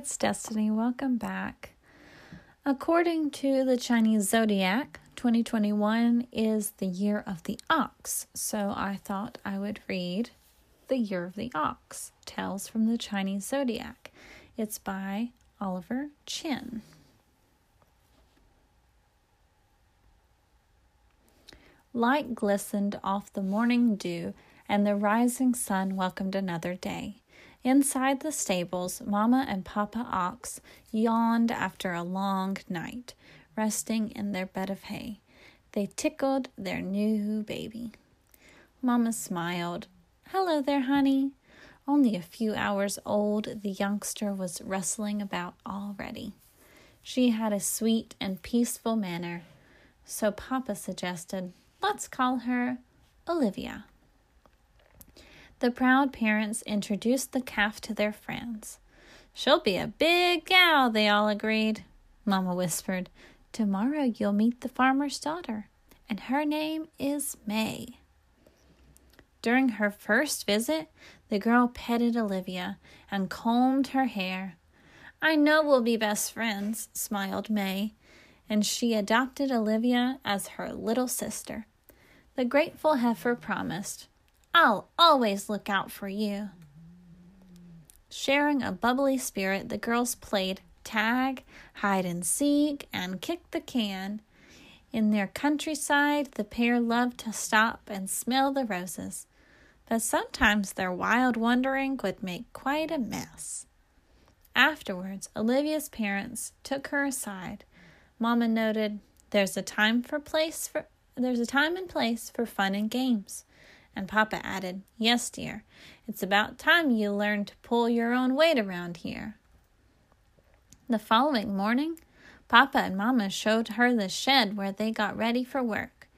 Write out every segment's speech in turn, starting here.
it's Destiny. Welcome back. According to the Chinese zodiac, 2021 is the year of the ox, so I thought I would read The Year of the Ox Tales from the Chinese Zodiac. It's by Oliver Chin. Light glistened off the morning dew, and the rising sun welcomed another day. Inside the stables, Mamma and Papa Ox yawned after a long night, resting in their bed of hay. They tickled their new baby. Mamma smiled. Hello there, honey. Only a few hours old, the youngster was rustling about already. She had a sweet and peaceful manner, so Papa suggested, let's call her Olivia. The proud parents introduced the calf to their friends. She'll be a big gal, they all agreed. Mamma whispered, Tomorrow you'll meet the farmer's daughter, and her name is May. During her first visit, the girl petted Olivia and combed her hair. I know we'll be best friends, smiled May, and she adopted Olivia as her little sister. The grateful heifer promised, I'll always look out for you. Sharing a bubbly spirit, the girls played tag, hide and seek, and kick the can. In their countryside, the pair loved to stop and smell the roses, but sometimes their wild wandering would make quite a mess. Afterwards, Olivia's parents took her aside. Mama noted, "There's a time for place for there's a time and place for fun and games." And Papa added, Yes, dear, it's about time you learned to pull your own weight around here. The following morning, Papa and Mamma showed her the shed where they got ready for work.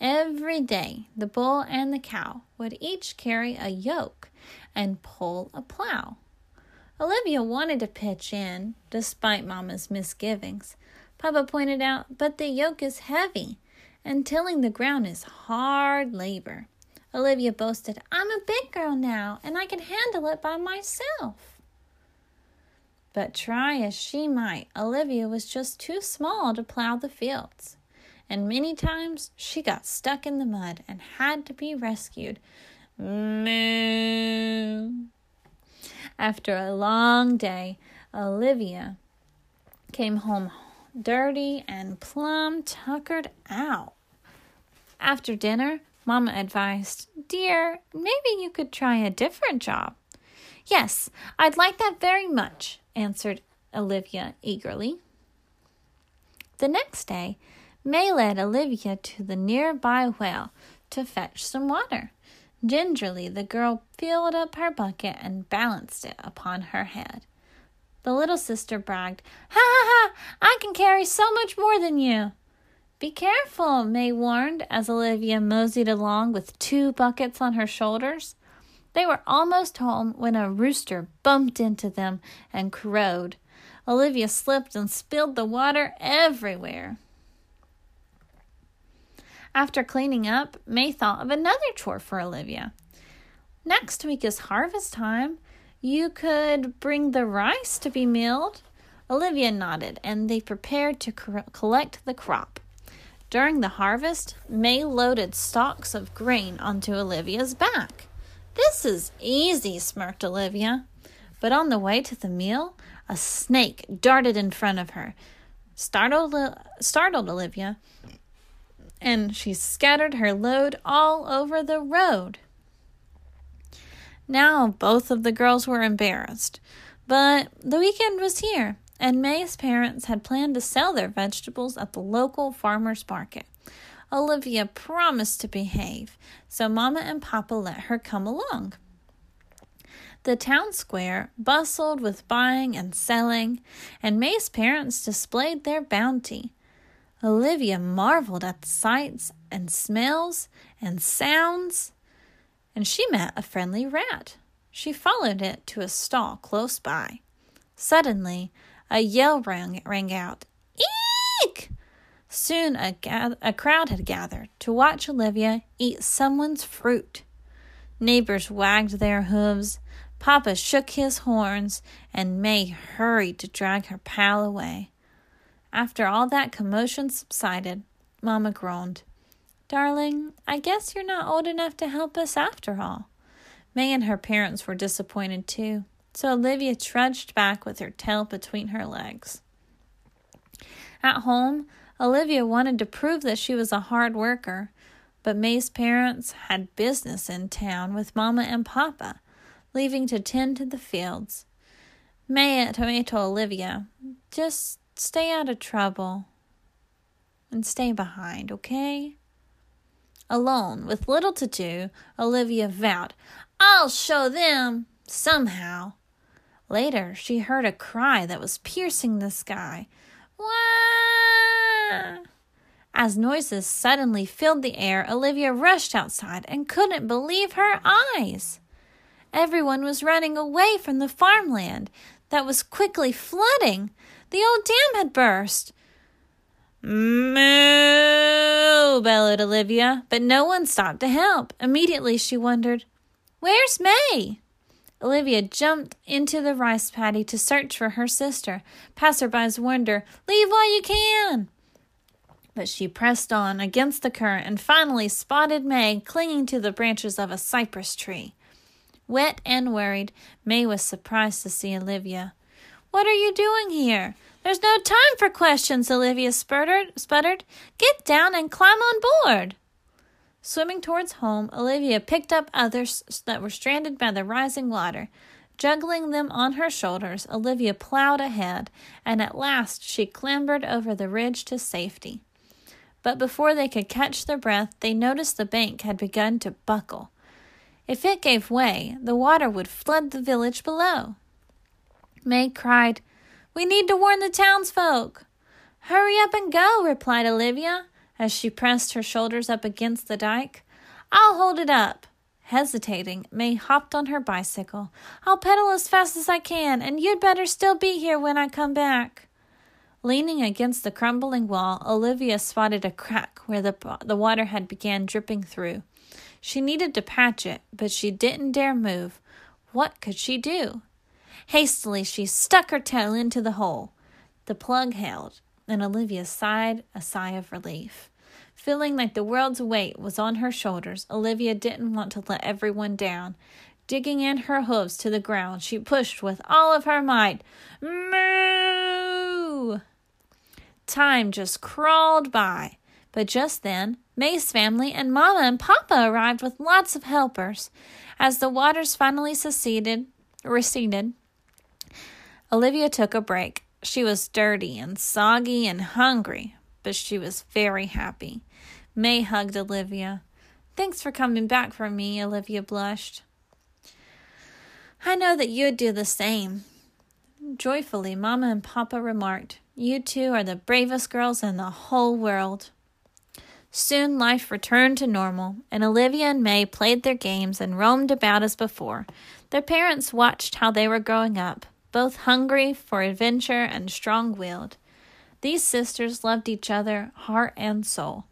Every day, the bull and the cow would each carry a yoke and pull a plow. Olivia wanted to pitch in, despite Mamma's misgivings. Papa pointed out, but the yoke is heavy, and tilling the ground is hard labor. Olivia boasted, I'm a big girl now, and I can handle it by myself. But try as she might, Olivia was just too small to plow the fields, and many times she got stuck in the mud and had to be rescued. Moo. After a long day, Olivia came home dirty and plumb tuckered out. After dinner, Mamma advised, Dear, maybe you could try a different job. Yes, I'd like that very much, answered Olivia eagerly. The next day, May led Olivia to the nearby well to fetch some water. Gingerly, the girl filled up her bucket and balanced it upon her head. The little sister bragged, Ha ha ha! I can carry so much more than you. Be careful, May warned as Olivia moseyed along with two buckets on her shoulders. They were almost home when a rooster bumped into them and crowed. Olivia slipped and spilled the water everywhere. After cleaning up, May thought of another chore for Olivia. Next week is harvest time. You could bring the rice to be milled. Olivia nodded, and they prepared to collect the crop. During the harvest, May loaded stalks of grain onto Olivia's back. This is easy, smirked Olivia. But on the way to the mill, a snake darted in front of her, startled, startled Olivia, and she scattered her load all over the road. Now both of the girls were embarrassed, but the weekend was here, and May's parents had planned to sell their vegetables at the local farmer's market. Olivia promised to behave, so Mama and Papa let her come along. The town square bustled with buying and selling, and May's parents displayed their bounty. Olivia marveled at the sights and smells and sounds, and she met a friendly rat. She followed it to a stall close by. Suddenly, a yell rang, rang out. Eek! Soon a, a crowd had gathered to watch Olivia eat someone's fruit. Neighbors wagged their hooves, Papa shook his horns, and May hurried to drag her pal away. After all that commotion subsided, Mamma groaned. Darling, I guess you're not old enough to help us after all. May and her parents were disappointed too, so Olivia trudged back with her tail between her legs. At home, Olivia wanted to prove that she was a hard worker, but May's parents had business in town with Mamma and Papa, leaving to tend to the fields. May told Olivia, just stay out of trouble and stay behind, okay? Alone, with little to do, Olivia vowed, I'll show them somehow. Later, she heard a cry that was piercing the sky. Wah! As noises suddenly filled the air, Olivia rushed outside and couldn't believe her eyes. Everyone was running away from the farmland that was quickly flooding. The old dam had burst. Moo! bellowed Olivia, but no one stopped to help. Immediately she wondered, Where's May? Olivia jumped into the rice paddy to search for her sister. Passerbys warned her, Leave while you can. But she pressed on against the current and finally spotted May clinging to the branches of a cypress tree. Wet and worried, May was surprised to see Olivia. What are you doing here? There's no time for questions, Olivia sputtered. sputtered. Get down and climb on board. Swimming towards home, Olivia picked up others that were stranded by the rising water. Juggling them on her shoulders, Olivia plowed ahead, and at last she clambered over the ridge to safety. But before they could catch their breath, they noticed the bank had begun to buckle. If it gave way, the water would flood the village below. May cried, We need to warn the townsfolk. Hurry up and go, replied Olivia as she pressed her shoulders up against the dike. I'll hold it up. Hesitating, May hopped on her bicycle. I'll pedal as fast as I can, and you'd better still be here when I come back. Leaning against the crumbling wall, Olivia spotted a crack where the, the water had began dripping through. She needed to patch it, but she didn't dare move. What could she do? Hastily, she stuck her toe into the hole. The plug held, and Olivia sighed a sigh of relief. Feeling like the world's weight was on her shoulders, Olivia didn't want to let everyone down. Digging in her hooves to the ground, she pushed with all of her might. Moo! Time just crawled by. But just then, May's family and Mama and Papa arrived with lots of helpers. As the waters finally seceded, receded, Olivia took a break. She was dirty and soggy and hungry, but she was very happy. May hugged Olivia. Thanks for coming back for me, Olivia blushed. I know that you'd do the same. Joyfully, Mamma and Papa remarked, You two are the bravest girls in the whole world. Soon life returned to normal, and Olivia and May played their games and roamed about as before. Their parents watched how they were growing up, both hungry for adventure and strong willed. These sisters loved each other heart and soul.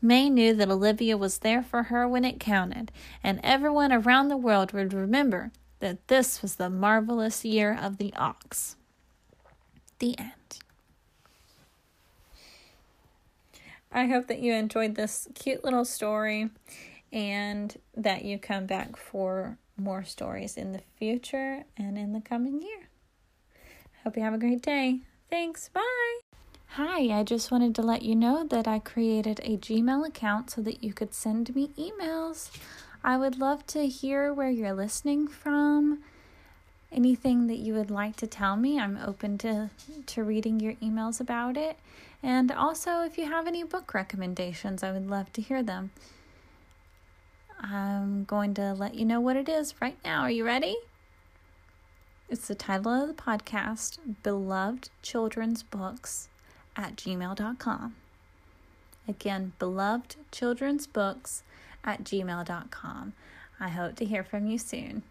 May knew that Olivia was there for her when it counted, and everyone around the world would remember that this was the marvelous year of the ox. The end. I hope that you enjoyed this cute little story and that you come back for more stories in the future and in the coming year. Hope you have a great day. Thanks. Bye. Hi, I just wanted to let you know that I created a Gmail account so that you could send me emails. I would love to hear where you're listening from. Anything that you would like to tell me, I'm open to, to reading your emails about it. And also, if you have any book recommendations, I would love to hear them. I'm going to let you know what it is right now. Are you ready? It's the title of the podcast, Beloved Children's Books at gmail.com. Again, beloved children's books at gmail.com. I hope to hear from you soon.